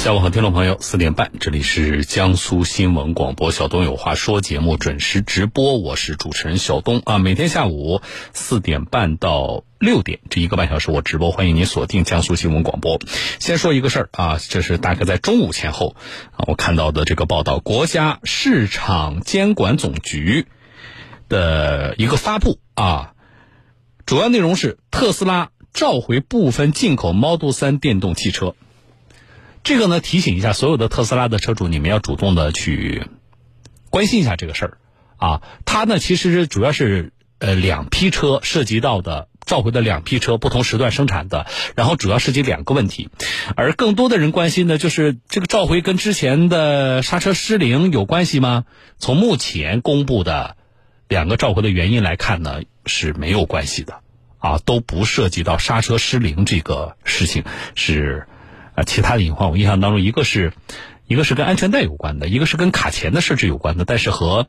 下午好，听众朋友，四点半，这里是江苏新闻广播小东有话说节目准时直播，我是主持人小东啊。每天下午四点半到六点这一个半小时我直播，欢迎您锁定江苏新闻广播。先说一个事儿啊，这是大概在中午前后啊，我看到的这个报道，国家市场监管总局的一个发布啊，主要内容是特斯拉召回部分进口 Model 3电动汽车。这个呢，提醒一下所有的特斯拉的车主，你们要主动的去关心一下这个事儿啊。它呢，其实主要是呃两批车涉及到的召回的两批车，不同时段生产的，然后主要涉及两个问题。而更多的人关心的就是这个召回跟之前的刹车失灵有关系吗？从目前公布的两个召回的原因来看呢，是没有关系的啊，都不涉及到刹车失灵这个事情是。其他的隐患，我印象当中，一个是，一个是跟安全带有关的，一个是跟卡钳的设置有关的。但是和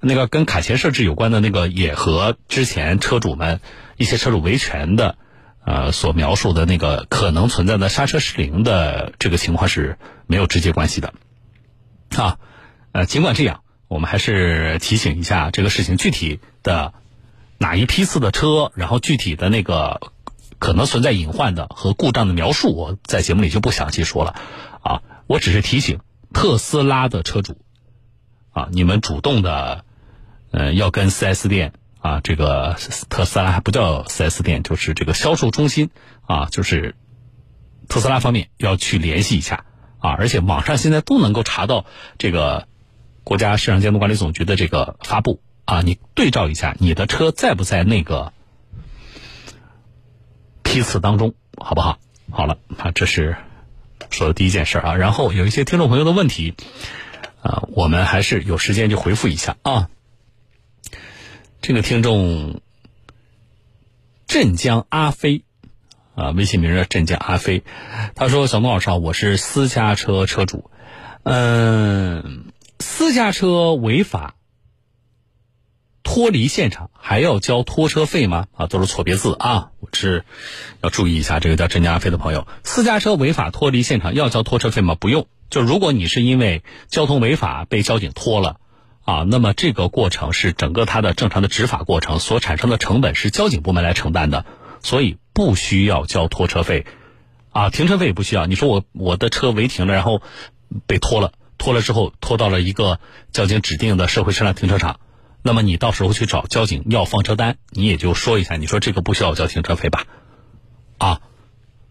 那个跟卡钳设置有关的那个，也和之前车主们一些车主维权的，呃，所描述的那个可能存在的刹车失灵的这个情况是没有直接关系的。啊，呃，尽管这样，我们还是提醒一下这个事情具体的哪一批次的车，然后具体的那个。可能存在隐患的和故障的描述，我在节目里就不详细说了，啊，我只是提醒特斯拉的车主，啊，你们主动的，嗯，要跟 4S 店啊，这个特斯拉还不叫 4S 店，就是这个销售中心啊，就是特斯拉方面要去联系一下啊，而且网上现在都能够查到这个国家市场监督管理总局的这个发布啊，你对照一下，你的车在不在那个？批次当中，好不好？好了，啊，这是说的第一件事啊。然后有一些听众朋友的问题，啊，我们还是有时间就回复一下啊。这个听众镇江阿飞啊，微信名叫镇江阿飞，他说：“小东老师啊，我是私家车车主，嗯，私家车违法。”脱离现场还要交拖车费吗？啊，都是错别字啊！我是要注意一下，这个叫镇江阿飞的朋友，私家车违法脱离现场要交拖车费吗？不用。就如果你是因为交通违法被交警拖了啊，那么这个过程是整个他的正常的执法过程所产生的成本是交警部门来承担的，所以不需要交拖车费啊，停车费也不需要。你说我我的车违停了，然后被拖了，拖了之后拖到了一个交警指定的社会车辆停车场。那么你到时候去找交警要放车单，你也就说一下，你说这个不需要交停车费吧？啊，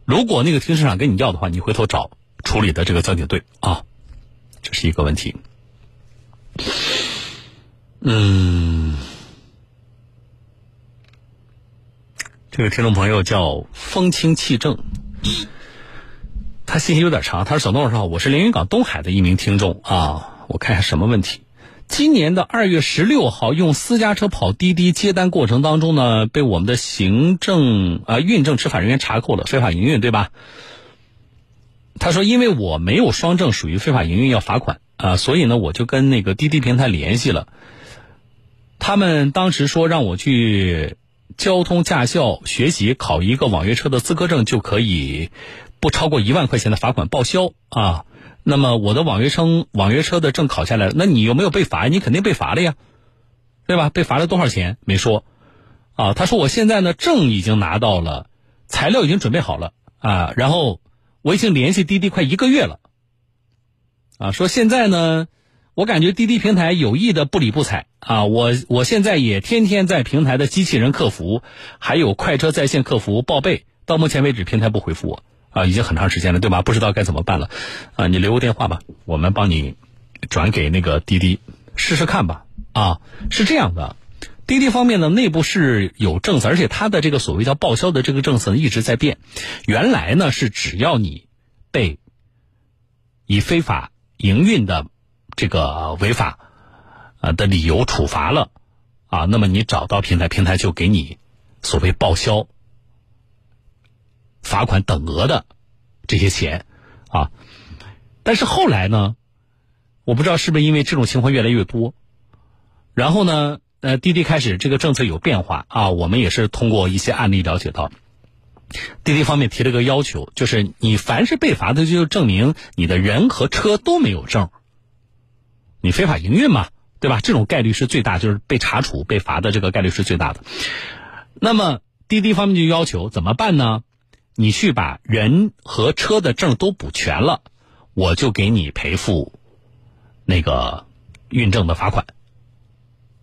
如果那个停车场跟你要的话，你回头找处理的这个交警队啊，这是一个问题。嗯，这个听众朋友叫风清气正，他信息有点长，他说：“小东老师好，我是连云港东海的一名听众啊，我看一下什么问题。”今年的二月十六号，用私家车跑滴滴接单过程当中呢，被我们的行政啊运政执法人员查扣了，非法营运，对吧？他说，因为我没有双证，属于非法营运，要罚款啊，所以呢，我就跟那个滴滴平台联系了。他们当时说让我去交通驾校学习，考一个网约车的资格证，就可以不超过一万块钱的罚款报销啊。那么我的网约车网约车的证考下来了，那你有没有被罚？你肯定被罚了呀，对吧？被罚了多少钱？没说，啊，他说我现在呢证已经拿到了，材料已经准备好了啊，然后我已经联系滴滴快一个月了，啊，说现在呢，我感觉滴滴平台有意的不理不睬啊，我我现在也天天在平台的机器人客服还有快车在线客服报备，到目前为止平台不回复我。啊，已经很长时间了，对吧？不知道该怎么办了，啊，你留个电话吧，我们帮你转给那个滴滴试试看吧。啊，是这样的，滴滴方面呢，内部是有政策，而且它的这个所谓叫报销的这个政策一直在变。原来呢是只要你被以非法营运的这个违法啊的理由处罚了啊，那么你找到平台，平台就给你所谓报销。罚款等额的这些钱啊，但是后来呢，我不知道是不是因为这种情况越来越多，然后呢，呃，滴滴开始这个政策有变化啊，我们也是通过一些案例了解到，滴滴方面提了个要求，就是你凡是被罚的，就证明你的人和车都没有证，你非法营运嘛，对吧？这种概率是最大，就是被查处、被罚的这个概率是最大的。那么滴滴方面就要求怎么办呢？你去把人和车的证都补全了，我就给你赔付那个运证的罚款，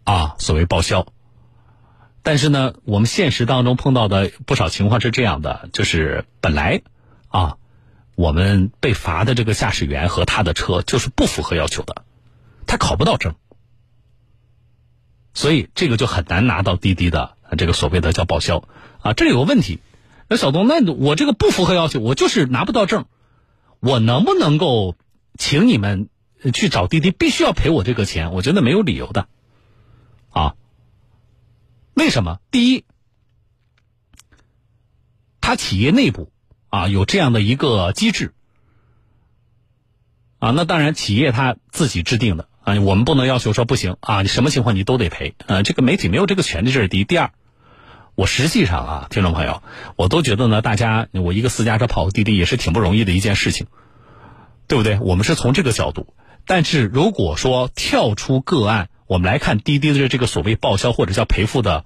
啊，所谓报销。但是呢，我们现实当中碰到的不少情况是这样的，就是本来啊，我们被罚的这个驾驶员和他的车就是不符合要求的，他考不到证，所以这个就很难拿到滴滴的这个所谓的叫报销啊。这里有个问题，那小东，那我这个不符合要求，我就是拿不到证，我能不能够请你们去找滴滴，必须要赔我这个钱？我觉得没有理由的，啊。为什么？第一，他企业内部啊有这样的一个机制啊，那当然企业他自己制定的啊，我们不能要求说不行啊，你什么情况你都得赔啊，这个媒体没有这个权利，这是第一。第二，我实际上啊，听众朋友，我都觉得呢，大家我一个私家车跑个滴滴也是挺不容易的一件事情，对不对？我们是从这个角度，但是如果说跳出个案。我们来看滴滴的这个所谓报销或者叫赔付的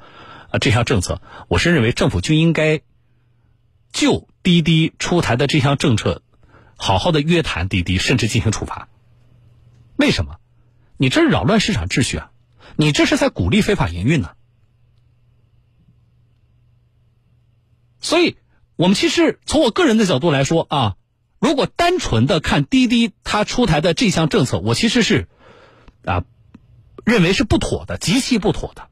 啊这项政策，我是认为政府就应该就滴滴出台的这项政策，好好的约谈滴滴，甚至进行处罚。为什么？你这是扰乱市场秩序啊！你这是在鼓励非法营运呢。所以，我们其实从我个人的角度来说啊，如果单纯的看滴滴它出台的这项政策，我其实是啊。认为是不妥的，极其不妥的。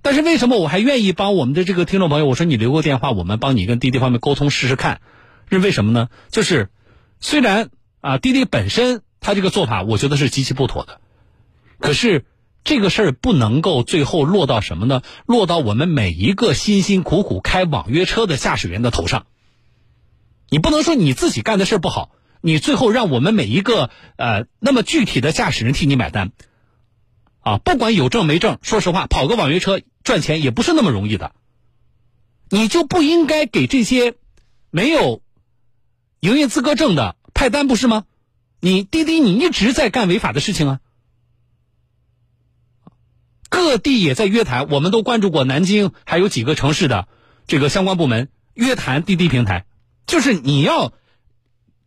但是为什么我还愿意帮我们的这个听众朋友？我说你留个电话，我们帮你跟滴滴方面沟通试试看。是为什么呢？就是虽然啊，滴滴本身它这个做法，我觉得是极其不妥的。可是这个事儿不能够最后落到什么呢？落到我们每一个辛辛苦苦开网约车的驾驶员的头上。你不能说你自己干的事不好，你最后让我们每一个呃那么具体的驾驶人替你买单。啊，不管有证没证，说实话，跑个网约车赚钱也不是那么容易的。你就不应该给这些没有营业资格证的派单，不是吗？你滴滴，你一直在干违法的事情啊。各地也在约谈，我们都关注过南京，还有几个城市的这个相关部门约谈滴滴平台，就是你要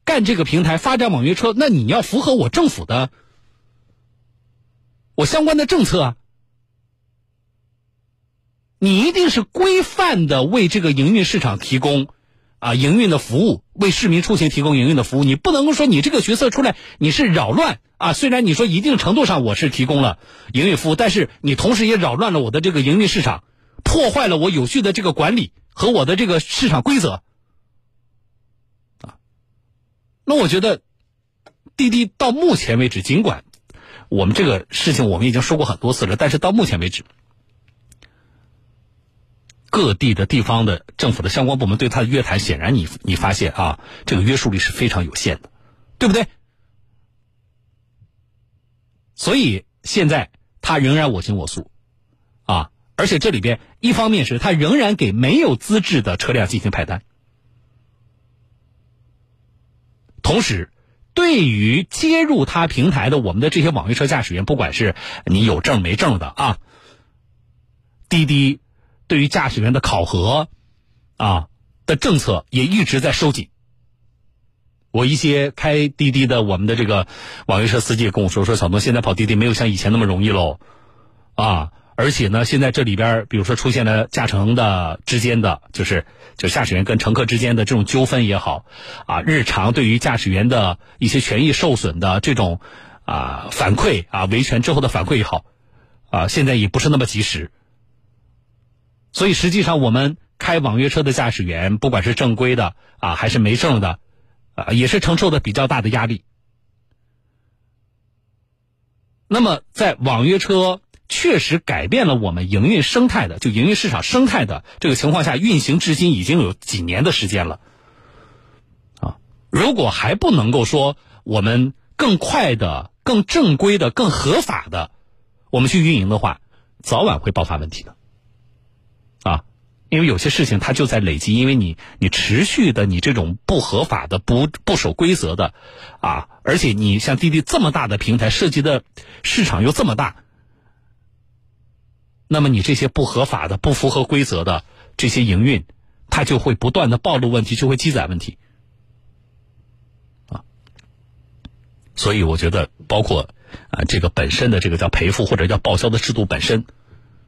干这个平台发展网约车，那你要符合我政府的。我相关的政策啊，你一定是规范的为这个营运市场提供啊营运的服务，为市民出行提供营运的服务。你不能够说你这个角色出来你是扰乱啊。虽然你说一定程度上我是提供了营运服务，但是你同时也扰乱了我的这个营运市场，破坏了我有序的这个管理和我的这个市场规则啊。那我觉得滴滴到目前为止，尽管。我们这个事情我们已经说过很多次了，但是到目前为止，各地的地方的政府的相关部门对他的约谈，显然你你发现啊，这个约束力是非常有限的，对不对？所以现在他仍然我行我素，啊，而且这里边一方面是他仍然给没有资质的车辆进行派单，同时。对于接入他平台的我们的这些网约车驾驶员，不管是你有证没证的啊，滴滴对于驾驶员的考核啊的政策也一直在收紧。我一些开滴滴的我们的这个网约车司机也跟我说说，小东现在跑滴滴没有像以前那么容易喽，啊。而且呢，现在这里边，比如说出现了驾乘的之间的，就是就驾驶员跟乘客之间的这种纠纷也好，啊，日常对于驾驶员的一些权益受损的这种啊反馈啊维权之后的反馈也好，啊，现在也不是那么及时。所以实际上，我们开网约车的驾驶员，不管是正规的啊还是没证的，啊，也是承受的比较大的压力。那么在网约车。确实改变了我们营运生态的，就营运市场生态的这个情况下，运行至今已经有几年的时间了。啊，如果还不能够说我们更快的、更正规的、更合法的，我们去运营的话，早晚会爆发问题的。啊，因为有些事情它就在累积，因为你你持续的你这种不合法的不不守规则的，啊，而且你像滴滴这么大的平台，涉及的市场又这么大，那么你这些不合法的、不符合规则的这些营运，它就会不断的暴露问题，就会积攒问题，啊，所以我觉得，包括啊这个本身的这个叫赔付或者叫报销的制度本身，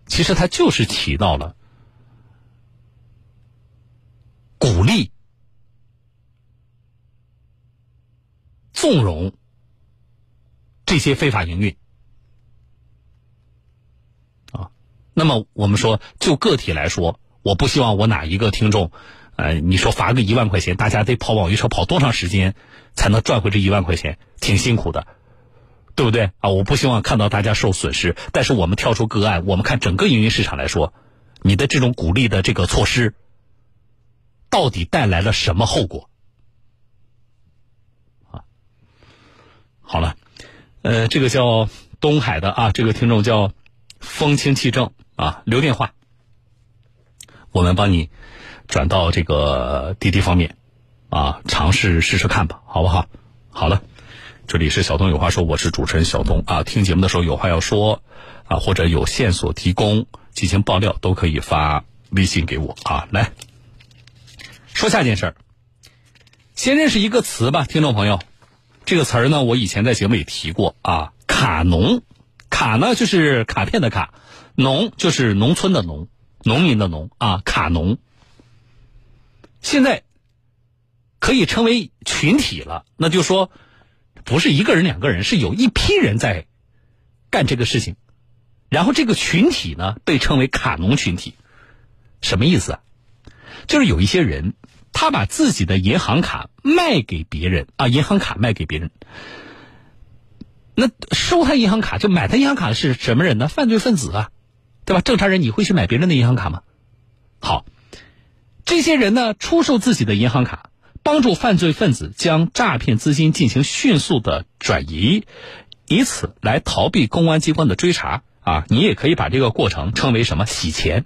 其实它就是起到了。鼓励、纵容这些非法营运啊。那么我们说，就个体来说，我不希望我哪一个听众，呃，你说罚个一万块钱，大家得跑网约车跑多长时间才能赚回这一万块钱？挺辛苦的，对不对啊？我不希望看到大家受损失。但是我们跳出个案，我们看整个营运市场来说，你的这种鼓励的这个措施。到底带来了什么后果？啊，好了，呃，这个叫东海的啊，这个听众叫风清气正啊，留电话，我们帮你转到这个滴滴方面啊，尝试试试看吧，好不好？好了，这里是小东有话说，我是主持人小东啊，听节目的时候有话要说啊，或者有线索提供进行爆料，都可以发微信给我啊，来。说下件事儿，先认识一个词吧，听众朋友，这个词儿呢，我以前在节目里提过。啊，卡农，卡呢就是卡片的卡，农就是农村的农，农民的农。啊，卡农，现在可以称为群体了，那就说不是一个人两个人，是有一批人在干这个事情，然后这个群体呢被称为卡农群体，什么意思啊？就是有一些人。他把自己的银行卡卖给别人啊，银行卡卖给别人。那收他银行卡就买他银行卡的是什么人呢？犯罪分子啊，对吧？正常人你会去买别人的银行卡吗？好，这些人呢出售自己的银行卡，帮助犯罪分子将诈骗资金进行迅速的转移，以此来逃避公安机关的追查啊。你也可以把这个过程称为什么洗钱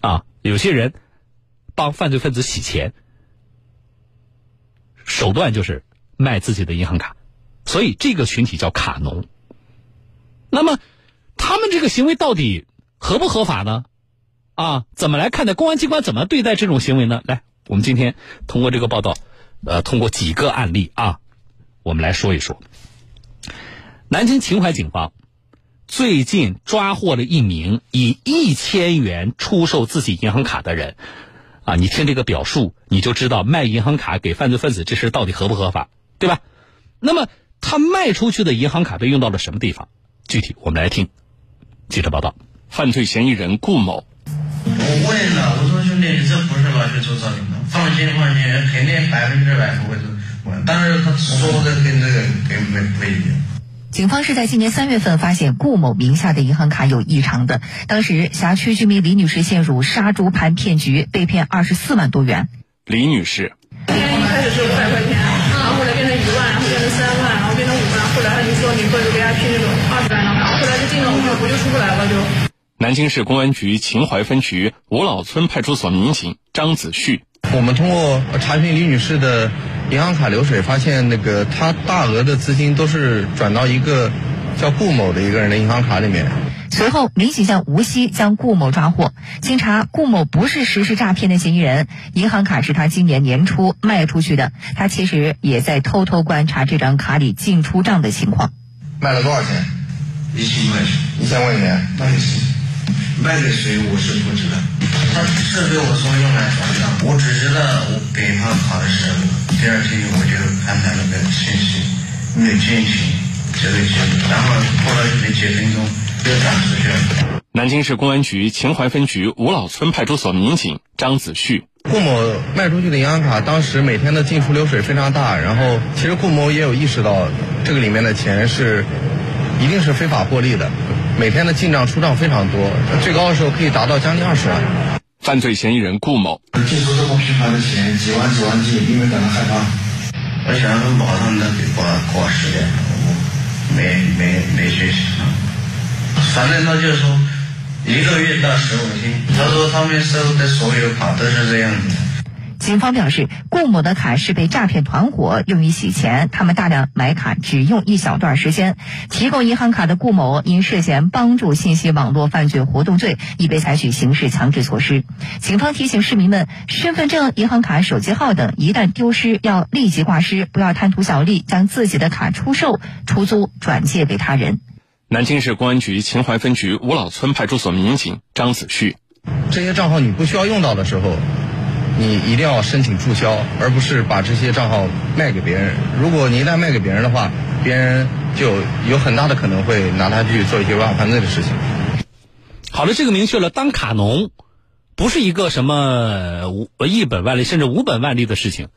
啊？有些人。帮犯罪分子洗钱，手段就是卖自己的银行卡，所以这个群体叫卡农。那么，他们这个行为到底合不合法呢？啊，怎么来看待？公安机关怎么对待这种行为呢？来，我们今天通过这个报道，呃，通过几个案例啊，我们来说一说。南京秦淮警方最近抓获了一名以一千元出售自己银行卡的人。啊，你听这个表述，你就知道卖银行卡给犯罪分子这事到底合不合法，对吧？那么他卖出去的银行卡被用到了什么地方？具体我们来听记者报道。犯罪嫌疑人顾某，我问了，我说兄弟，你这不是老去做诈骗的，放心放心，肯定百分之百不会做。但是他说的跟这个跟没不一样。警方是在今年三月份发现顾某名下的银行卡有异常的，当时辖区居民李女士陷入杀猪盘骗局，被骗二十四万多元。李女士，一开始是五百块钱，然后后来变成一万，然后变成三万，然后变成五万，后来他就说你或者给他批那种二十万的卡，后来就进了我就我就出不来了就。南京市公安局秦淮分局五老村派出所民警张子旭，我们通过查询李女士的。银行卡流水发现，那个他大额的资金都是转到一个叫顾某的一个人的银行卡里面。随后，民警向无锡将顾某抓获。经查，顾某不是实施诈骗的嫌疑人，银行卡是他今年年初卖出去的。他其实也在偷偷观察这张卡里进出账的情况。卖了多少钱？一千块钱。一千块钱，那也行。卖给谁我是不知道，他是给我说用来转账，我只知道我给他卡的时候，第二天我就看他那个信息没进去，这个钱，然后过了没几分钟就转出去了。南京市公安局秦淮分局五老村派出所民警张子旭，顾某卖出去的银行卡当时每天的进出流水非常大，然后其实顾某也有意识到这个里面的钱是一定是非法获利的。每天的进账出账非常多，最高的时候可以达到将近二十万。犯罪嫌疑人顾某借出这么频繁的钱，几万几万借，因为感到害怕，我想马上能给挂挂失联，我没没没学习，反正他就说一个月到十五天。他说他们收的所有卡都是这样子。警方表示，顾某的卡是被诈骗团伙用于洗钱，他们大量买卡只用一小段时间。提供银行卡的顾某因涉嫌帮助信息网络犯罪活动罪，已被采取刑事强制措施。警方提醒市民们，身份证、银行卡、手机号等一旦丢失，要立即挂失，不要贪图小利，将自己的卡出售、出租、转借给他人。南京市公安局秦淮分局五老村派出所民警张子旭：这些账号你不需要用到的时候。你一定要申请注销，而不是把这些账号卖给别人。如果你一旦卖给别人的话，别人就有很大的可能会拿它去做一些违法犯罪的事情。好了，这个明确了，当卡农不是一个什么无一本万利甚至无本万利的事情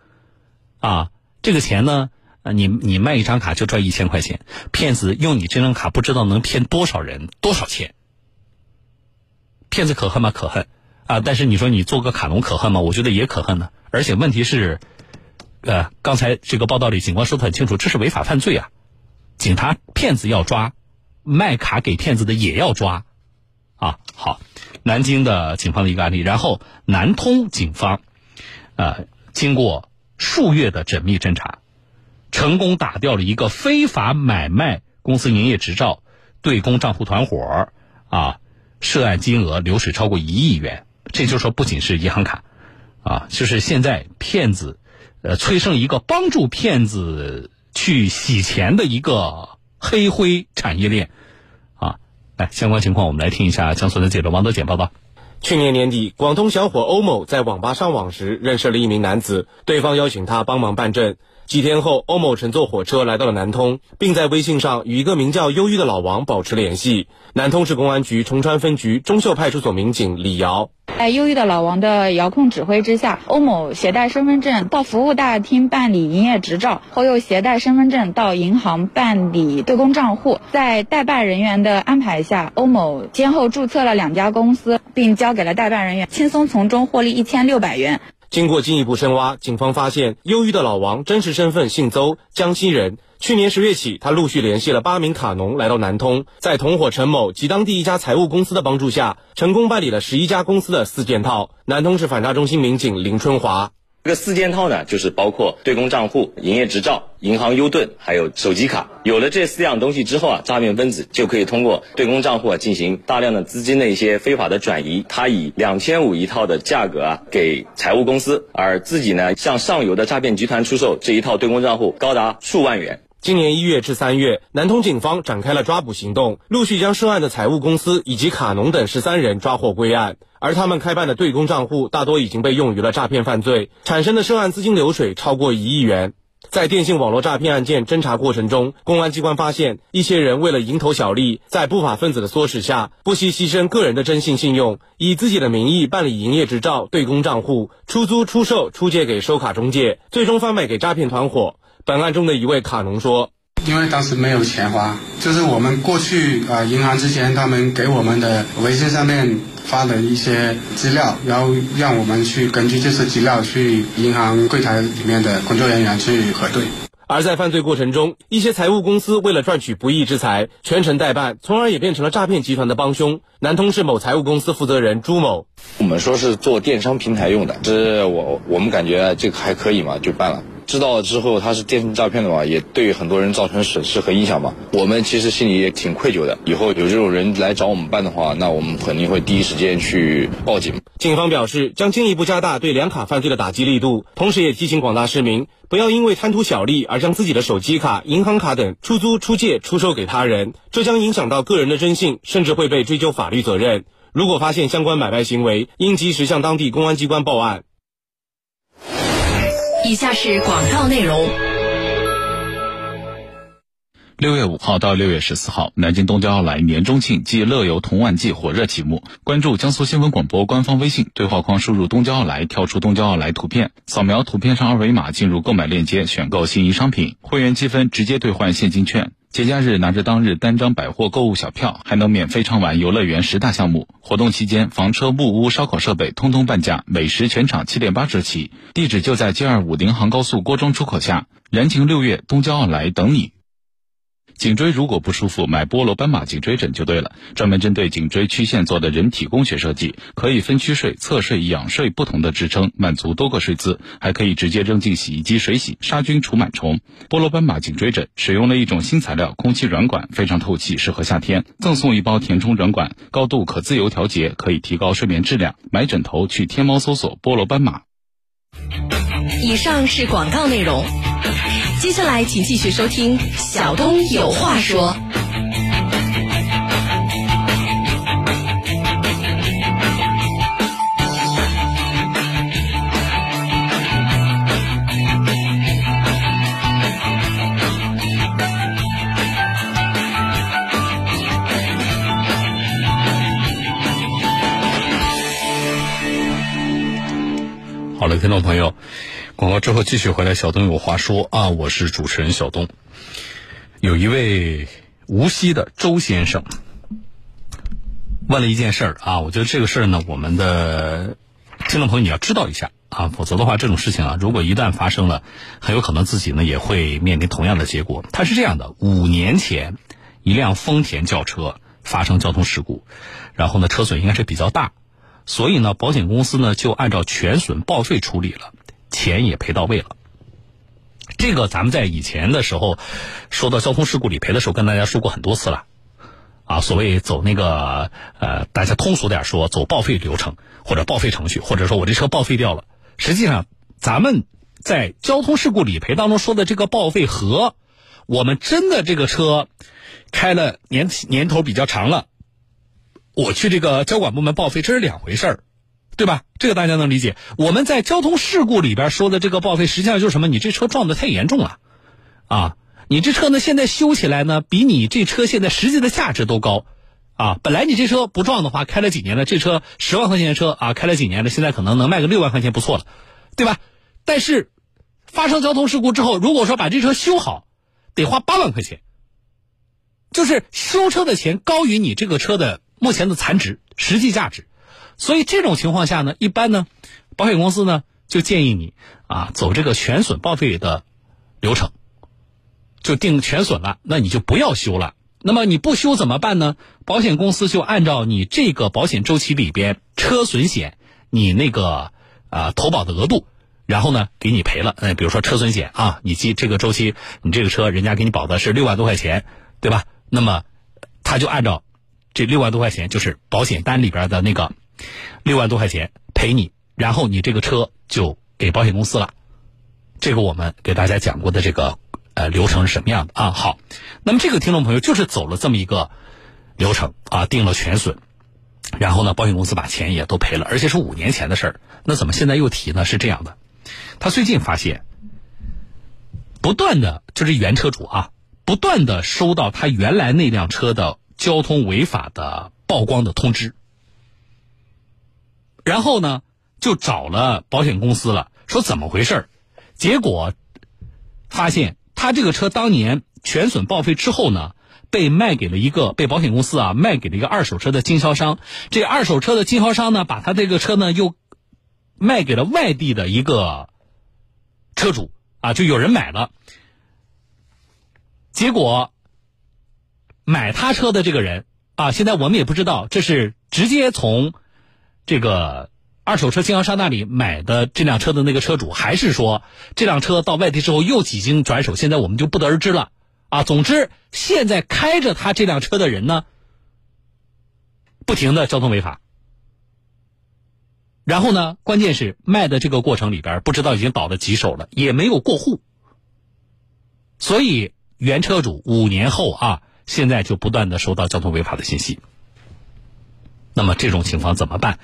啊。这个钱呢，你你卖一张卡就赚一千块钱，骗子用你这张卡不知道能骗多少人多少钱。骗子可恨吗？可恨。啊！但是你说你做个卡农可恨吗？我觉得也可恨呢。而且问题是，呃，刚才这个报道里警官说的很清楚，这是违法犯罪啊！警察骗子要抓，卖卡给骗子的也要抓，啊！好，南京的警方的一个案例，然后南通警方，呃，经过数月的缜密侦查，成功打掉了一个非法买卖公司营业执照对公账户团伙啊，涉案金额流水超过一亿元。这就说，不仅是银行卡，啊，就是现在骗子，呃，催生一个帮助骗子去洗钱的一个黑灰产业链，啊，来相关情况，我们来听一下江苏的记者王德简报道。去年年底，广东小伙欧某在网吧上网时认识了一名男子，对方邀请他帮忙办证。几天后，欧某乘坐火车来到了南通，并在微信上与一个名叫忧郁的老王保持联系。南通市公安局崇川分局中秀派出所民警李瑶。在忧郁的老王的遥控指挥之下，欧某携带身份证到服务大厅办理营业执照，后又携带身份证到银行办理对公账户。在代办人员的安排下，欧某先后注册了两家公司，并交给了代办人员，轻松从中获利一千六百元。经过进一步深挖，警方发现，忧郁的老王真实身份姓邹，江西人。去年十月起，他陆续联系了八名卡农来到南通，在同伙陈某及当地一家财务公司的帮助下，成功办理了十一家公司的四件套。南通市反诈中心民警林春华。这个四件套呢，就是包括对公账户、营业执照、银行优盾，还有手机卡。有了这四样东西之后啊，诈骗分子就可以通过对公账户啊进行大量的资金的一些非法的转移。他以两千五一套的价格啊给财务公司，而自己呢向上游的诈骗集团出售这一套对公账户高达数万元。今年一月至三月，南通警方展开了抓捕行动，陆续将涉案的财务公司以及卡农等十三人抓获归案。而他们开办的对公账户大多已经被用于了诈骗犯罪，产生的涉案资金流水超过一亿元。在电信网络诈骗案件侦查过程中，公安机关发现一些人为了蝇头小利，在不法分子的唆使下，不惜牺牲个人的征信信用，以自己的名义办理营业执照、对公账户，出租、出售、出借给收卡中介，最终贩卖给诈骗团伙。本案中的一位卡农说：“因为当时没有钱花，就是我们过去啊，银行之前他们给我们的微信上面发的一些资料，然后让我们去根据这些资料去银行柜台里面的工作人员去核对。而在犯罪过程中，一些财务公司为了赚取不义之财，全程代办，从而也变成了诈骗集团的帮凶。南通市某财务公司负责人朱某：“我们说是做电商平台用的，是我我们感觉这个还可以嘛，就办了。”知道了之后他是电信诈骗的话，也对很多人造成损失和影响嘛。我们其实心里也挺愧疚的。以后有这种人来找我们办的话，那我们肯定会第一时间去报警。警方表示，将进一步加大对两卡犯罪的打击力度，同时也提醒广大市民，不要因为贪图小利而将自己的手机卡、银行卡等出租、出借、出售给他人，这将影响到个人的征信，甚至会被追究法律责任。如果发现相关买卖行为，应及时向当地公安机关报案。以下是广告内容。六月五号到六月十四号，南京东郊奥莱年中庆暨乐游同玩季火热启幕。关注江苏新闻广播官方微信，对话框输入“东郊奥莱”，跳出“东郊奥莱”图片，扫描图片上二维码进入购买链接，选购心仪商品，会员积分直接兑换现金券。节假日拿着当日单张百货购物小票，还能免费畅玩游乐园十大项目。活动期间，房车、木屋、烧烤设备通通半价，美食全场七点八折起。地址就在 G 二五临杭高速郭庄出口下，燃情六月东郊奥莱等你。颈椎如果不舒服，买波罗斑马颈椎枕就对了。专门针对颈椎曲线做的人体工学设计，可以分区睡、侧睡、仰睡不同的支撑，满足多个睡姿，还可以直接扔进洗衣机水洗，杀菌除螨虫。波罗斑马颈椎枕使用了一种新材料，空气软管，非常透气，适合夏天。赠送一包填充软管，高度可自由调节，可以提高睡眠质量。买枕头去天猫搜索波罗斑马。以上是广告内容，接下来请继续收听小东有话说。好了，听众朋友，广告之后继续回来，小东有话说啊，我是主持人小东。有一位无锡的周先生问了一件事儿啊，我觉得这个事儿呢，我们的听众朋友你要知道一下啊，否则的话，这种事情啊，如果一旦发生了，很有可能自己呢也会面临同样的结果。他是这样的：五年前，一辆丰田轿车发生交通事故，然后呢，车损应该是比较大。所以呢，保险公司呢就按照全损报废处理了，钱也赔到位了。这个咱们在以前的时候说到交通事故理赔的时候，跟大家说过很多次了。啊，所谓走那个呃，大家通俗点说，走报废流程或者报废程序，或者说我这车报废掉了。实际上，咱们在交通事故理赔当中说的这个报废和我们真的这个车开了年年头比较长了。我去这个交管部门报废，这是两回事儿，对吧？这个大家能理解。我们在交通事故里边说的这个报废，实际上就是什么？你这车撞的太严重了，啊，你这车呢现在修起来呢，比你这车现在实际的价值都高，啊，本来你这车不撞的话，开了几年了，这车十万块钱的车啊，开了几年了，现在可能能卖个六万块钱，不错了，对吧？但是发生交通事故之后，如果说把这车修好，得花八万块钱，就是修车的钱高于你这个车的。目前的残值、实际价值，所以这种情况下呢，一般呢，保险公司呢就建议你啊走这个全损报废的流程，就定全损了，那你就不要修了。那么你不修怎么办呢？保险公司就按照你这个保险周期里边车损险你那个啊投保的额度，然后呢给你赔了。嗯，比如说车损险啊，你记这个周期，你这个车人家给你保的是六万多块钱，对吧？那么他就按照。这六万多块钱就是保险单里边的那个六万多块钱赔你，然后你这个车就给保险公司了。这个我们给大家讲过的这个呃流程是什么样的啊？好，那么这个听众朋友就是走了这么一个流程啊，定了全损，然后呢，保险公司把钱也都赔了，而且是五年前的事儿。那怎么现在又提呢？是这样的，他最近发现不断的就是原车主啊，不断的收到他原来那辆车的。交通违法的曝光的通知，然后呢，就找了保险公司了，说怎么回事结果发现他这个车当年全损报废之后呢，被卖给了一个被保险公司啊卖给了一个二手车的经销商。这二手车的经销商呢，把他这个车呢又卖给了外地的一个车主啊，就有人买了，结果。买他车的这个人啊，现在我们也不知道，这是直接从这个二手车经销商那里买的这辆车的那个车主，还是说这辆车到外地之后又几经转手？现在我们就不得而知了啊。总之，现在开着他这辆车的人呢，不停的交通违法，然后呢，关键是卖的这个过程里边，不知道已经倒了几手了，也没有过户，所以原车主五年后啊。现在就不断的收到交通违法的信息，那么这种情况怎么办？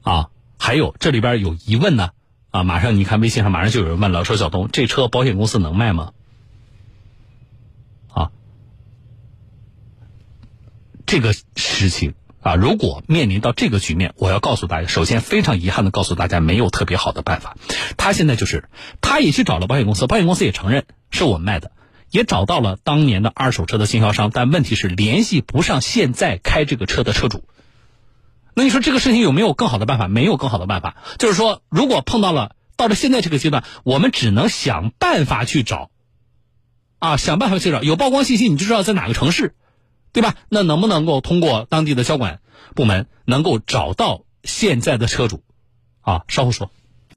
啊，还有这里边有疑问呢，啊，马上你看微信上马上就有人问了，说小东，这车保险公司能卖吗？啊，这个事情啊，如果面临到这个局面，我要告诉大家，首先非常遗憾的告诉大家，没有特别好的办法。他现在就是，他也去找了保险公司，保险公司也承认是我们卖的。也找到了当年的二手车的经销商，但问题是联系不上现在开这个车的车主。那你说这个事情有没有更好的办法？没有更好的办法。就是说，如果碰到了到了现在这个阶段，我们只能想办法去找啊，想办法去找有曝光信息，你就知道在哪个城市，对吧？那能不能够通过当地的交管部门能够找到现在的车主？啊，稍后说。